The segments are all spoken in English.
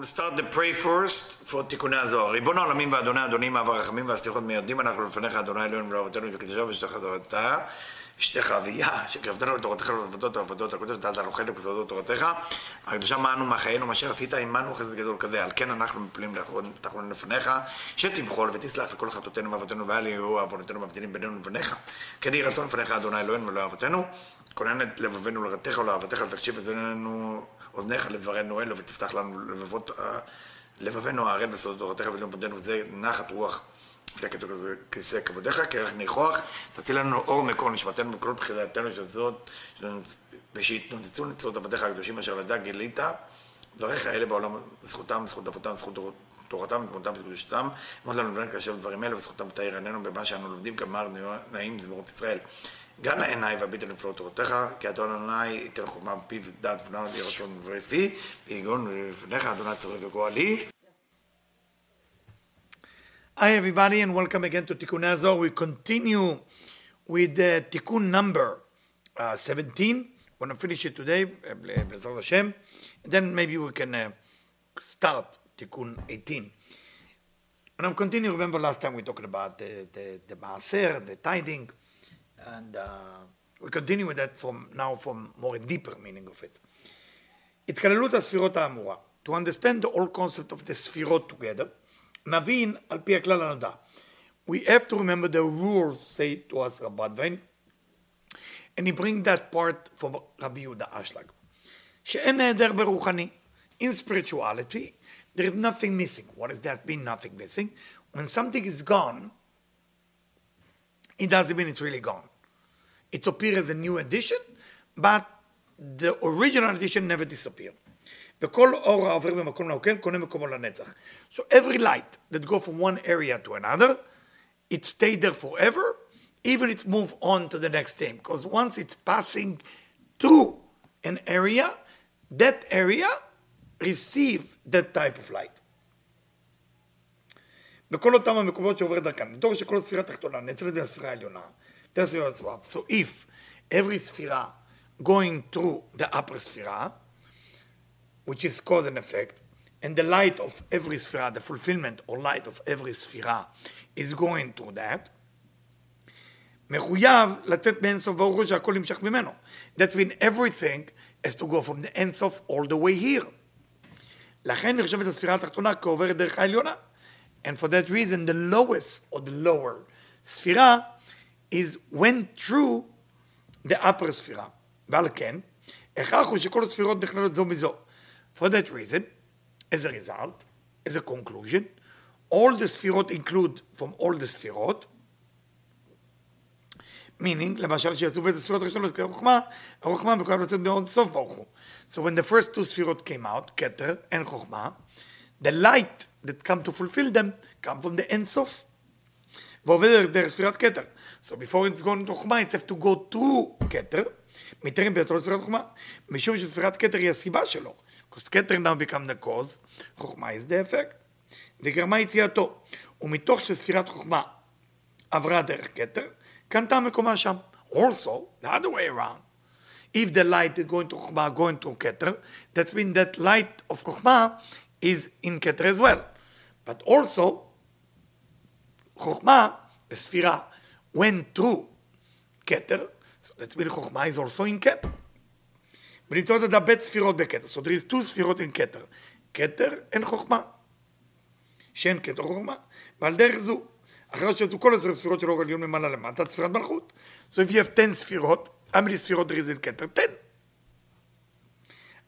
we'll start the pray first for תיקוני הזוהר. ריבון העולמים ואדוני אדונים, אב הרחמים והסליחות מיידים אנחנו לפניך, אדוני אלוהינו ולאבותינו וקדשו ושתך תורתה. אשתך אביה, שקרבתנו לתורתך ולעבודות העבודות הקודש, נתת לנו חלק בסודות תורתך. הקדושה מענו מחיינו, מה אשר עמנו חסד גדול כזה. על כן אנחנו מפלים תחרון לפניך, שתמחול ותסלח לכל חטאותינו ואבותינו ואל יהיו עוונותינו מבדילים בינינו לבניך. כן יהי רצון לפניך, אדוני אלוהינו ולא אבותינו. כונן את לבבינו לרתך ולאהבתך, תקשיב אזנינו אוזניך לדברנו אלו, ותפתח לנו לבבות, לבבינו הערל בסודות תורתך ולאום בדנו, זה נחת רוח. כזה כיסא כבודיך, כרך ניחוח, תציל לנו אור מקור נשמתנו בכל בחילתנו של זאת, ושיתנוצצו נצרות עבדיך הקדושים אשר לדע גילית, דבריך אלה בעולם, זכותם, זכות אבותם, זכות תורתם, תמותם וקדושתם, אמרת לנו לבן כאשר דברים אלה, וזכותם תאיר עינינו במה שאנו לומדים, כמר נעים זמירות ישראל. לעיניי כי אדון עיניי ייתן חומה בפיו לי רצון ויגון לפניך אדוני Hi everybody and welcome again to Tikkunei Zohar. We continue with uh, Tikkun number uh, 17. We're going to finish it today, eh, Blessed Hashem. And then maybe we can uh, start Tikkun 18. And I'm continuing. Remember last time we talked about the, the, the Maaser, the tiding. and uh, we continue with that from now from more deeper meaning of it. התקללות הספירות האמורה. To understand the whole concept of the ספירות together, נבין על פי הכלל הנודע. We have to remember the rules say to us Rabban Vein, and he bring that part from Rabbi Yehuda Ashlag. שאין נהדר ברוחני. In spirituality, there is nothing missing. What does that mean, nothing missing? When something is gone, it doesn't mean it's really gone. It appears as a new edition, but the original edition never disappeared. וכל אור העובר במקום נוקן קונה מקומו לנצח. So every light that go from one area to another, it stay there forever, even it's move on to the next thing. Because once it's passing through an area, that area receive that type of light. בכל אותם המקומות שעובר דרכם, בתור שכל ספירה תחתונה נעצרת בספירה העליונה, so if every ספירה going through the upper ספירה, which is cause and effect, and the light of every sphere, the fulfillment or light of every sphere is going through that, מחויב לצאת מאינסוף ברוך הוא שהכל נמשך ממנו. That's mean everything has to go from the אינסוף all the way here. לכן נחשבת הספירה התחתונה כעוברת דרך העליונה. And for that reason, the lowest or the lower ספירה is went through the upper ספירה. ועל כן, הכרח הוא שכל הספירות נכללות זו מזו. For that reason, as a result, as a conclusion, all the sfirot include from all the sfirot, meaning, למשל שיצאו בית הספירות הראשונות כחוכמה, החוכמה מחויב לצאת מאוד סוף ברוך הוא. So when the first two sfirot came out, Keter and Chokhmah, the light that come to fulfill them come from the Ein Sof. ועובד דרך ספירת כתר. So before it's going to חוכמה, it's have to go through כתר, מתארים ביתו לספירת חוכמה, משום שספירת כתר היא הסיבה שלו. because Keter now become the cause, חוכמה is the effect, וגרמה יציאתו. ומתוך שספירת חוכמה עברה דרך כתר, קנתה מקומה שם. Also, the other way around. If the light is going to חוכמה, going to כתר, that means that light of חוכמה is in כתר as well. But also, חוכמה, the ספירה, went through כתר, so that means חוכמה is also in כתר. ונמצאות עד הבית ספירות בכתר. So there is two ספירות in כתר. כתר אין חוכמה. שאין כתר חוכמה. ועל דרך זו, אחרי שיצאו כל עשר ספירות של אור עליון ממעלה למטה, ספירת מלכות. So if you have 10 ספירות, how many ספירות there is in כתר? 10.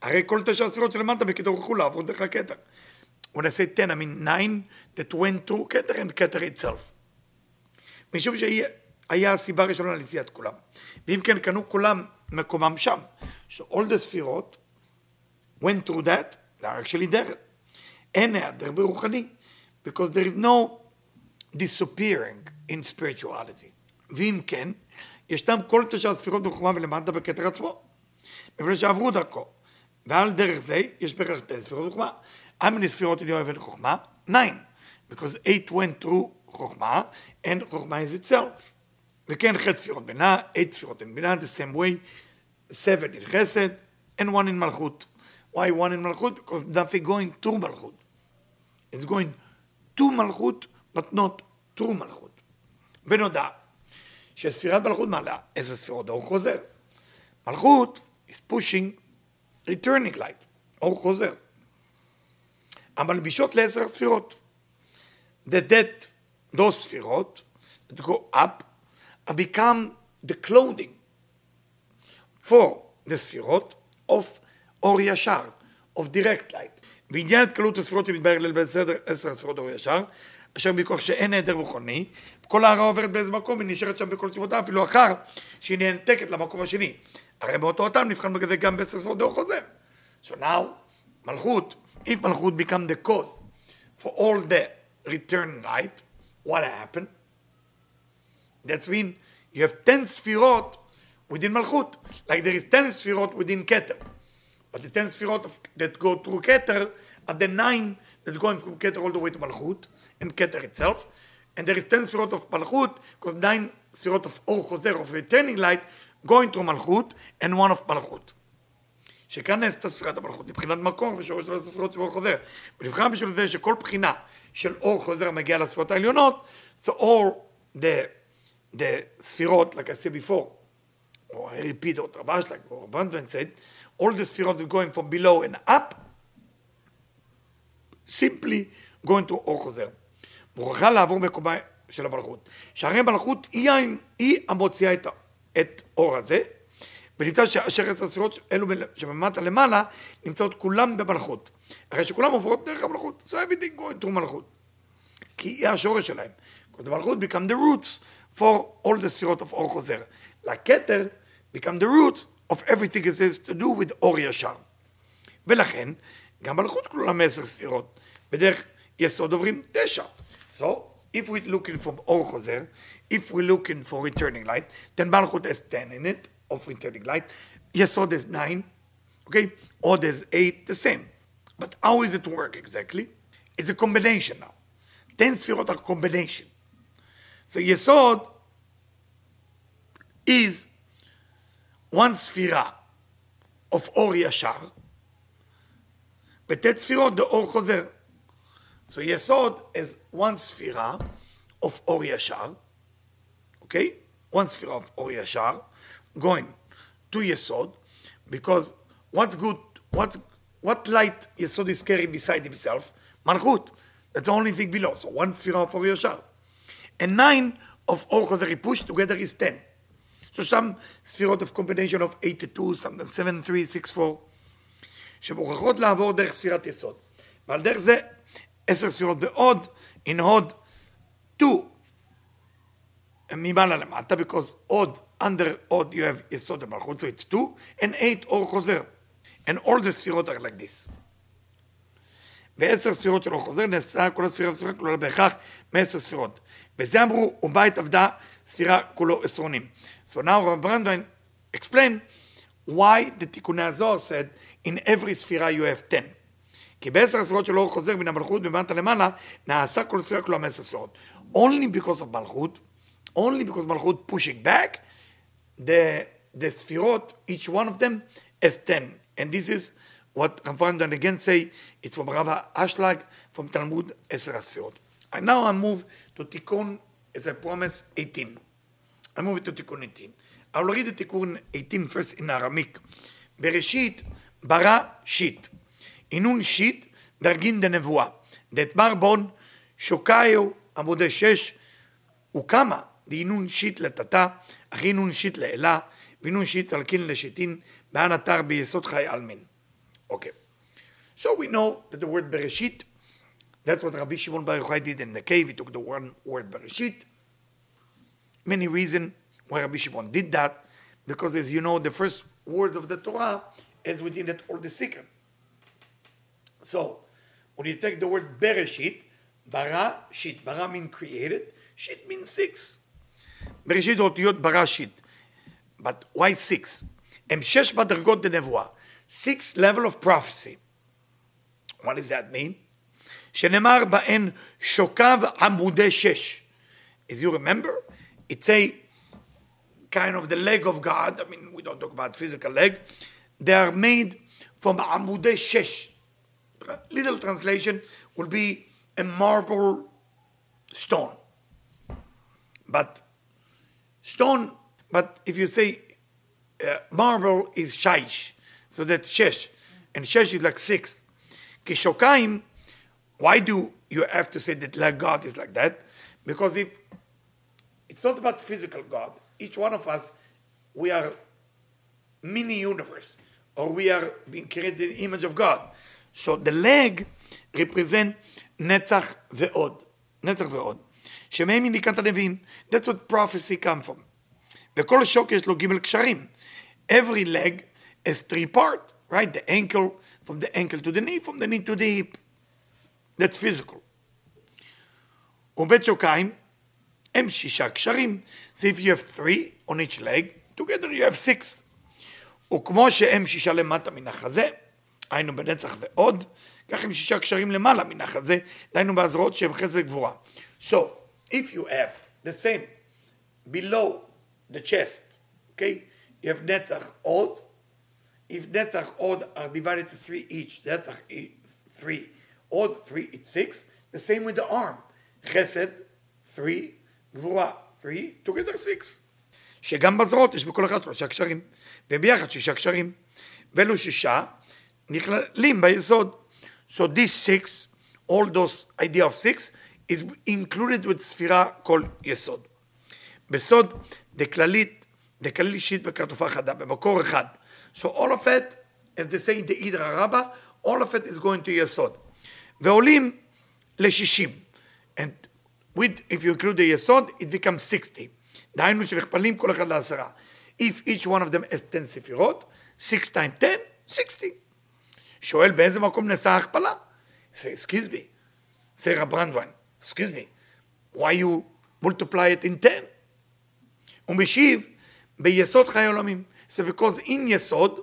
הרי כל תשע ספירות שלמטה בכתר הוכלו לעבור דרך הכתר. When I say 10, I mean 9 that went through כתר and כתר itself. משום שהיה הסיבה הראשונה ליציאת כולם. ואם כן, קנו כולם מקומם שם. So all the ספירות went through that, they are actually there. אין היעדר ברוחני, because there is no disappearing in spirituality. ואם כן, ישנם כל תשע ספירות בחוכמה ולמטה בכתר עצמו, מפני שעברו דרכו. ועל דרך זה יש בערך שתי ספירות how many ספירות אני אוהב חוכמה? nine. Because eight went through חוכמה, and חוכמה is itself. וכן חטא ספירות בינה, eight ספירות אין בינה, the same way, seven in חסד, and one in מלכות. Why one in Malchut? Because nothing going to Malchut. It's going to Malchut, but not through Malchut. ונודע שספירת מלכות מעלה איזה ספירות אור חוזר. מלכות is pushing returning light, אור חוזר. המלבישות לעשר ספירות. The dead, those ספירות, that go up, become the clothing for the ספירות of אור ישר, of direct light. ועניין התקלות הספירות שמתבהר ליל בסדר עשר הספירות אור ישר, אשר מכוח שאין נעדר רוחני, כל ההערה עוברת באיזה מקום, היא נשארת שם בכל צבאותה, אפילו אחר שהיא נעתקת למקום השני. הרי באותו הטעם נבחן בגלל זה גם בעשר ספירות דור חוזר. So now, מלכות, if מלכות become the cause for all the return ripe, what happened? That's mean you have 10 Sfirot within Malchut, like there is 10 Sfirot within Keter. But the 10 Sfirot of, that go through Keter are the 9 that go from Keter all the way to Malchut and Keter itself. And there is 10 Sfirot of Malchut, because 9 Sfirot of Or Choser, of returning light, going to Malchut, and one of Malchut. שכאן נעשתה ספירת המלכות, מבחינת מקום ושורש של הספירות אור חוזר. ונבחר בשביל זה שכל בחינה של אור חוזר מגיע לספירות העליונות, so all the, the ספירות, like I said before, or I repeat what Rabash like, or Brandven said, all the ספירות that going from below and up, simply going to אור חוזר. מוכרחה לעבור מקומה של המלכות. שהרי מלכות היא, המוציאה את, את אור הזה, ונמצא שאשר עשר הספירות אלו שממטה למעלה, נמצאות כולם במלכות. הרי שכולם עוברות דרך המלכות. So everything going through מלכות. כי היא השורש שלהם. because the מלכות become the roots for all the ספירות of אור חוזר. לכתר become the roots of everything it has to do with אור ישר. ולכן, גם מלכות כלולה מעשר ספירות. בדרך יסוד עוברים תשע. So, if we're looking for אור חוזר, if we're looking for returning light, then מלכות has 10 in it, of returning light. Yesod is 9, okay? Od is 8, the same. But how is it work exactly? It's a combination now. 10 sfirot are combination. So Yesod is one sfira of Or Yashar, ותת ספירות the Or Chozer. So Yesod is one sfira of Or Yashar, okay? One sfira of Or Yashar, going to Yesod, because what's good, what, what light Yesod is carrying beside himself? Malchut. That's the only thing below. So one sfira for Yashar. And nine of Or Chazari push together is ten. So some ספירות of combination of 82, some 7, 3, 6, 4, שמוכרחות לעבור דרך ספירת יסוד. ועל דרך זה עשר ספירות בעוד, in הוד 2 ממעלה למטה, because עוד, under עוד you have יסוד המלכות, so it's 2, and 8 אור חוזר. And all the ספירות are like this. ועשר ספירות של אור חוזר, נעשה כל הספירה בספירה כלולה בהכרח מעשר ספירות. וזה אמרו, ובית עבדה ספירה כולו עשרונים. So now Rav Brandwein explain why the תיקוני הזוהר said, in every ספירה you have 10. כי בעשר הספירות של אור חוזר מן המלכות ומטה למעלה, נעשה כל ספירה כלולה מעשר ספירות. Only because of מלכות, only because מלכות pushing back, the the spherot, each one of them, as ten. And this is what Rav Brandwein again say. It's from Rav Ashlag from Talmud Eser Sfirot. And now I move to Tikkun, as I promise 18. I move to Tikkun 18. I'll read the Tikkun 18 first in Aramaic. Bereshit bara shit. Inun shit de דנבואה. דתמר בון, שוקיו, amude shesh ukama. דאינון שיט לטאטא, אך אינון שיט לאלה, ואינון שיט תלקין לשיטין, באן אתר ביסוד חי עלמין. Okay. So we know that the word Bereshit, that's what Rabbi Shimon Bar Yochai did in the cave. He took the one word Bereshit. Many reasons why Rabbi Shimon did that, because as you know, the first words of the Torah is within it all the secret. So when you take the word Bereshit, bara shit, bara means created, shit means six. בראשית האותיות ברא שיט. But why six? הם שש בדרגות דנבואה. Six level of prophecy. What does that mean? שנאמר בהן שוקיו עמודי שש. As you remember, it's a kind of the leg of God. I mean, we don't talk about physical leg. They are made from Amudei Shesh. Little translation will be a marble stone. But Stone, but if you say uh, marble is shaish, so that's shesh, and shesh is like six. Kishokaim, why do you have to say that like God is like that? Because if it's not about physical God, each one of us, we are mini universe, or we are being created in image of God. So the leg represents netzach ve'od, netzach ve'od. שמהם היא נקראת הנביאים. That's what prophecy come from. וכל שוק יש לו ג' קשרים. Every leg has three part, right? The ankle, from the ankle to the knee, from the knee to the hip. That's physical. ובית שוקיים הם שישה קשרים. So if you have three on each leg, together you have six. וכמו שהם שישה למטה מן החזה, היינו בנצח ועוד, כך הם שישה קשרים למעלה מן החזה, דהיינו בהזרועות שהם חסד וגבורה. So, if you have the same below the chest, okay, you have נצח עוד, if נצח עוד are divided to three each, נצח three, עוד three, it's six, the same with the arm, חסד, three, גבורה, three, together six. שגם בזרועות יש בכל אחד שלושה קשרים, וביחד שישה קשרים. ואלו שישה נכללים ביסוד. So this six, all those idea of six, is included with ספירה כל יסוד. בסוד דכללית, דכליל אישית בכרטופה חדה, במקור אחד. So all of it, as they say in the אידרא רבה, all of it is going to יסוד. ועולים ל-60. And with, if you include the יסוד, it becomes 60. דהיינו שנכפלים כל אחד לעשרה. If each one of them has 10 ספירות, 6 times 10, 60. שואל באיזה מקום נעשה ההכפלה? excuse me, say רב ברנדווין, excuse me, why you multiply it in 10? הוא משיב, ביסוד חיי עולמים. So because in יסוד,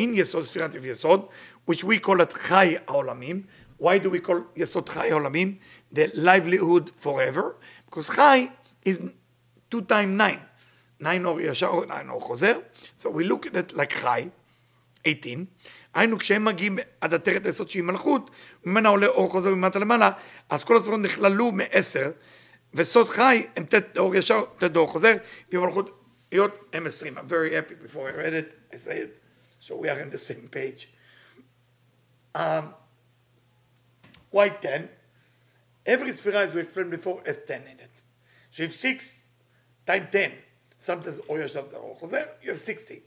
in יסוד, ספירת יסוד, which we call it חי העולמים, why do we call יסוד חי העולמים? The livelihood forever, because חי is 2 times 9. 9 אור ישר, 9 אור חוזר, so we look at it like חי, 18, היינו כשהם מגיעים עד עטרת היסוד שהיא מלכות, ממנה עולה אור חוזר ממטה למעלה, אז כל הספרות נכללו מעשר, וסוד חי הם ט' אור ישר, ט' אור חוזר, ומלכות היות הם עשרים. I'm very happy before I read it, I say it, so we are on the same page. Um, why 10? Every ספירה, as we explained before, has 10 in it. So if 6 times 10, sometimes אור ישר, אור חוזר, you have 60.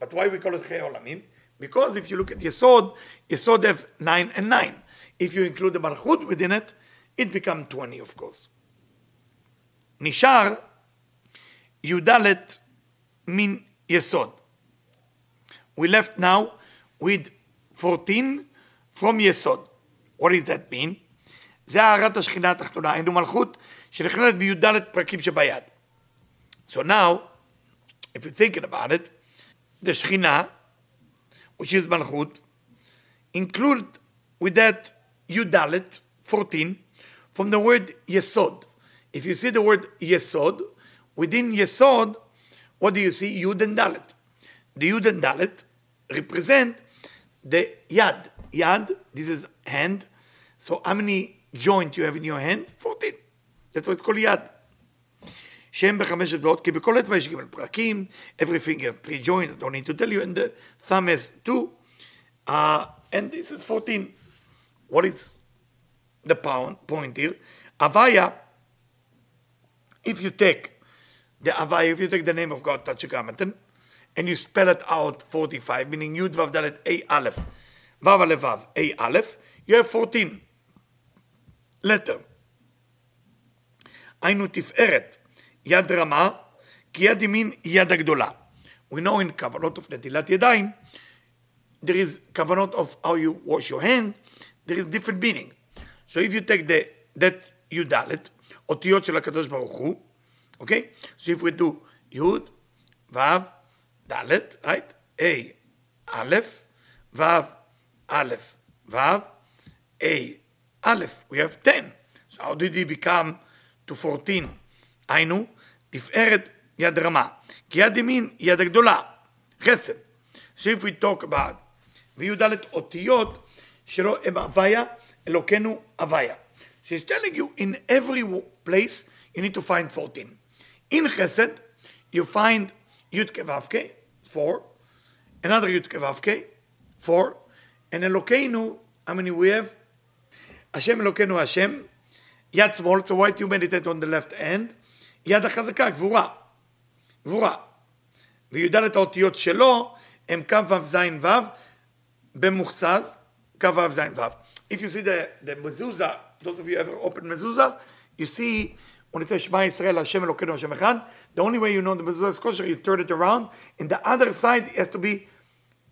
But why we call it חיי עולמים? Because if you look at Yesod, Yesod have 9 and 9. If you include the Malchut within it, it becomes 20 of course. נשאר י"ד מן יסוד. We left now with 14 from יסוד. What does that mean? זה הערת השכינה התחתונה, היינו מלכות שנכללת בי"ד פרקים שביד. So now, if you're thinking about it, the Shekhinah, which is Malchut, include with that Yudalet, 14, from the word Yesod. If you see the word Yesod, within Yesod, what do you see? Yud and Dalet. The Yud and Dalet represent the Yad. Yad, this is hand. So how many joint you have in your hand? 14. That's why it's called Yad. שהם בחמשת ועוד, כי בכל אצבע יש ג' פרקים, every finger, three joint, I don't need to tell you, and the thumb has two, uh, and this is 14. What is the point here? Avaya, if you take the Avaya, if you take the name of God, Tachikamantan, and you spell it out 45, meaning Yud Vav Dalet A Aleph, Vav Aleph Vav A Aleph, you have 14 letter. היינו תפארת, יד רמה, כי יד ימין היא יד הגדולה. We know in כוונות of נטילת ידיים, there is כוונות of how you wash your hand, there is different meaning. So if you take the, that י"ד, אותיות של הקדוש ברוך הוא, אוקיי? Okay? So if we do י', ו', ד', right? A, א', ו', א', ו', A, א', we have 10. So how did he become to 14? היינו, תפארת יד רמה, כי יד ימין היא יד הגדולה, חסד. So if we talk about וי"ד אותיות שלו הם הוויה, אלוקינו הוויה. She's telling you in every place you need to find 14. In Chesed, you find Yud Kevavke, 4, another Yud Kevavke, 4, and Elokeinu, how many we have? Hashem Elokeinu Hashem, Yad small, so why do you meditate on the left hand? יד החזקה, גבורה. גבורה. וי"ד האותיות שלו הם כ"ו ז' ו' במוחסז, כ"ו ז' ו'. If you see the, the mezuzah, those of you ever open mezuzah, you see when it says Shema Yisrael, Hashem Elokeinu Hashem Echad, the only way you know the mezuzah is kosher, you turn it around, and the other side has to be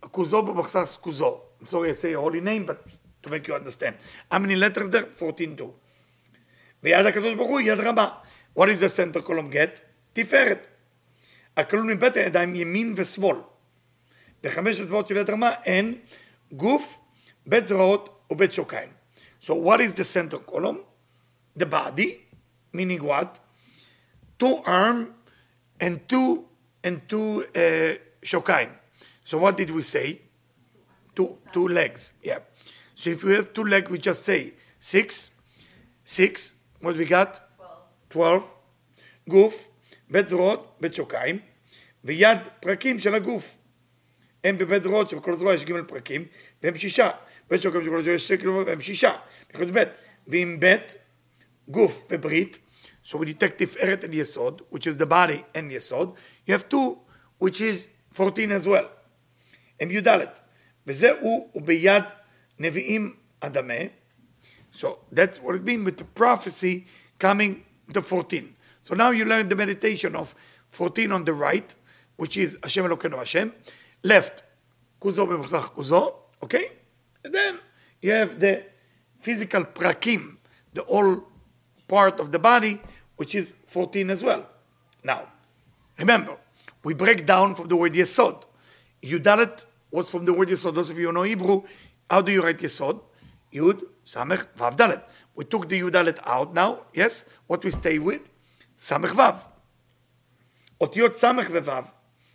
kuzo b'mochsas kuzo. I'm sorry I say a holy name, but to make you understand. How many letters there? 14 too. ויד הקדוש ברוך הוא יד רבה. What is the center column get? תפארת. הכלול מבית הידיים ימין ושמאל. בחמש אצבעות של יד רמה אין גוף, בית זרועות ובית שוקיים. So what is the center column? The body, meaning what? Two arm and two and two uh, shokayim. So what did we say? Two two legs. Yeah. So if we have two legs, we just say six, six. What we got? 12. גוף, בית זרועות, בית שוקיים, ויד פרקים של הגוף. הם בבית זרועות שבכל זרוע יש ג' פרקים, והם שישה. בית שוקיים שבכל זרוע יש שקל והם שישה. בית בית. ועם בית, גוף וברית, so we detect תפארת and יסוד, which is the body and יסוד, you have two, which is 14 as well. הם י"ד. וזה הוא, וביד נביאים אדמה. So that's what it means with the prophecy coming to 14. So now you learn the meditation of 14 on the right, which is Hashem Elokeinu Hashem. Left, Kuzo b'machzach Kuzo, okay? And then you have the physical prakim, the whole part of the body, which is 14 as well. Now, remember, we break down from the word Yesod. Yudalet was from the word Yesod. Those of you who know Hebrew, how do you write Yesod? Yud, Samech, Vav, Dalet. We took the Yudalet out now, yes? What we stay with? ס"ו. אותיות ס"ו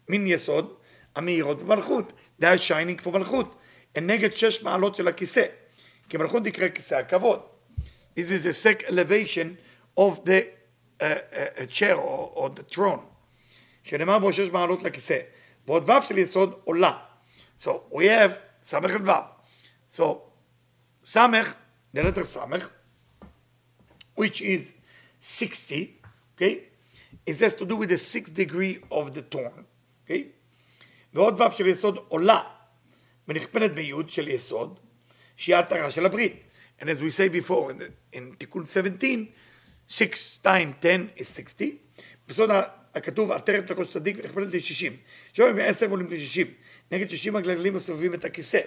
מן יסוד המאירות במלכות. Are shining for מלכות. הן נגד שש מעלות של הכיסא. כי מלכות נקרא כיסא הכבוד. This is the second elevation of the uh, uh, chair or, or the throne. שנאמר בו שש מעלות לכיסא. ועוד ו' של יסוד עולה. So we have סמך ו'. So סמך, the letter סמך, which is 60, okay? It has to do with the sixth degree of the tone, okay? ועוד ו' של יסוד עולה ונכפלת ביוד של יסוד, שהיא ההתרה של הברית. And as we say before in, in תיקון 17, 6 times 10 is 60. בסוד הכתוב עטרת לכל צדיק ונכפלת ל-60. עכשיו מ-10 עולים ל-60. נגד 60 הגלגלים מסובבים את הכיסא.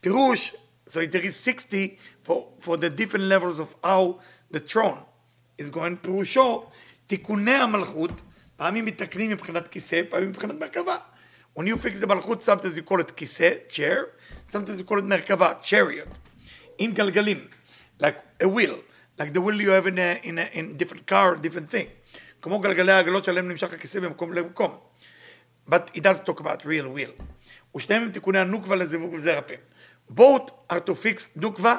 פירוש, so there is 60 for, for the different levels of how the throne is going, פירושו תיקוני המלכות, פעמים מתקנים מבחינת כיסא, פעמים מבחינת מרכבה. When you fix the מלכות, sometimes you call it כיסא, chair, sometimes you call it מרכבה, chariot. עם גלגלים, like a wheel, like the wheel you have in a, in a in different car, different thing. כמו גלגלי העגלות שעליהם נמשך הכיסא במקום למקום. But it doesn't talk about real wheel. ושניהם הם תיקוני הנוקבה לזיווג וזרע פין. Both are to fix נוקבה,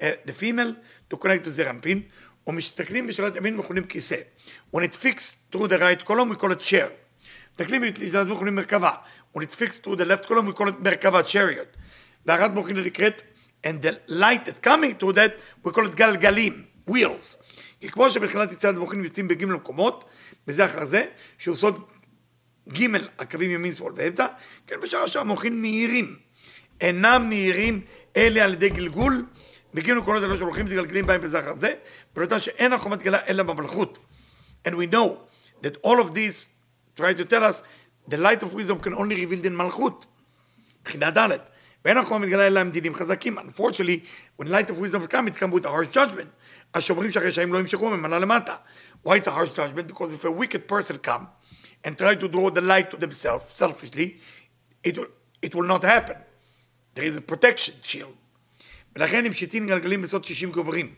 uh, the female, to connect to זרע פין, ומשתכלים בשאלת ימין מכונים כיסא. When it fixed through the right column we call it chair. בשאלת מכונים מרכבה. When it's fixed through the left column we call it מרכבה, chariot. והרת מוכין נקראת, and the light that coming through that we call it גלגלים, wheels. כי כמו שבתחילת יציאת המוחין יוצאים בג' מקומות, בזה אחר זה, סוד ג' הקווים ימין שמאל ואמצע, כן בשעה שהמוחין מהירים. אינם מהירים אלה על ידי גלגול, בגין עקרונות אלו שהולכים מתגלגלים בהם בזה אחר זה, בראותה שאין החומה מתגלה אלא במלכות. And we know that all of these try to tell us the light of wisdom can only reveal in מלכות, מבחינה ד' ואין החומה מתגלה אלא עם דינים חזקים. Unfortunately, when light of wisdom come, it come with a harsh judgment. אז שאומרים שהרשעים לא ימשכו ממנה למטה. Why it's a harsh judgment? Because if a wicked person come and try to draw the light to themselves selfishly, it, it will not happen. There is a protection shield. ולכן אם שיטין גלגלים בסוד 60 גוברים.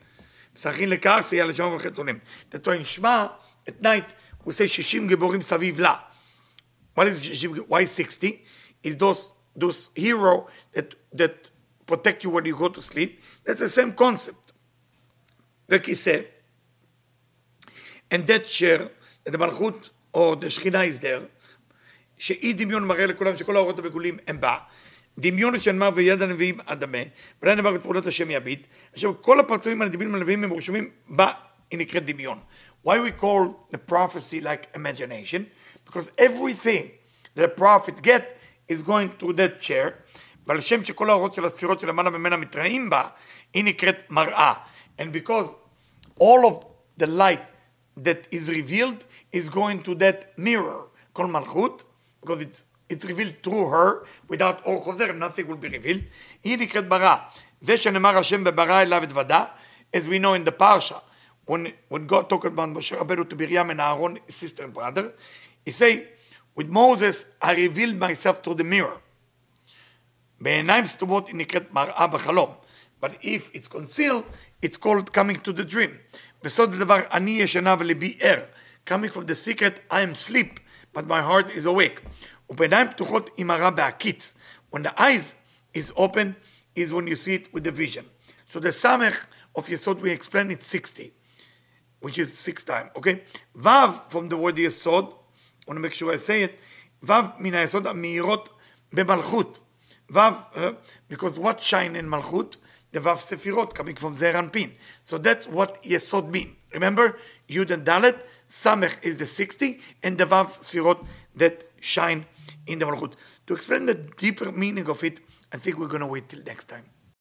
משחקים לקר, סייע לשמם ולחיצונים. That's why in Shema, at night, we say 60 גיבורים סביב לה. What is 60? Why 60? Is those those hero that that protect you when you go to sleep. That's the same concept. וכיסא, and that chair, that מלכות or the שכינה is there, שאי דמיון מראה לכולם שכל האורות המגולים הם בה, דמיון שנאמר ויד הנביאים אדמה, ולא נאמר את פעולות השם יביט. עכשיו כל הפרצומים הנדיבים הנביאים הם רשומים בה, היא נקראת דמיון. Why we call the prophecy like imagination? Because everything that a prophet get is going through that chair, ועל שם שכל האורות של הספירות שלמעלה ממנה מתראים בה, היא נקראת מראה. And because all of the light that is revealed is going to that mirror called מלכות, because it's, it's revealed through her, without אור חוזר, nothing will be revealed. היא נקראת ברא. זה שנאמר השם בברא אליו אתוודה, as we know in the parsha, when, when God talked about Moshe Rabbeinu to Miriam and Aaron, his sister and brother, he say, with Moses I revealed myself through the mirror. בעיניים סתומות היא נקראת מראה בחלום. But if it's concealed, it's called coming to the dream. בסוד הדבר, אני ישנה ולבי ער. Coming from the secret, I am sleep, but my heart is awake. ובעיניים פתוחות היא מראה בהקיץ. When the eyes is open, is when you see it with the vision. So the samech of יסוד, we explain it 60, which is six time, okay? vav from the word יסוד, I want to make sure I say it, vav מן היסוד המאירות במלכות. vav, uh, because what shine in מלכות? The vav sefirot coming from Zer Pin. So that's what יסוד mean. Remember, Yud and Dalet, Samech is the 60, and the vav sefirot that shine in the Malchut. To explain the deeper meaning of it, I think we're going to wait till next time.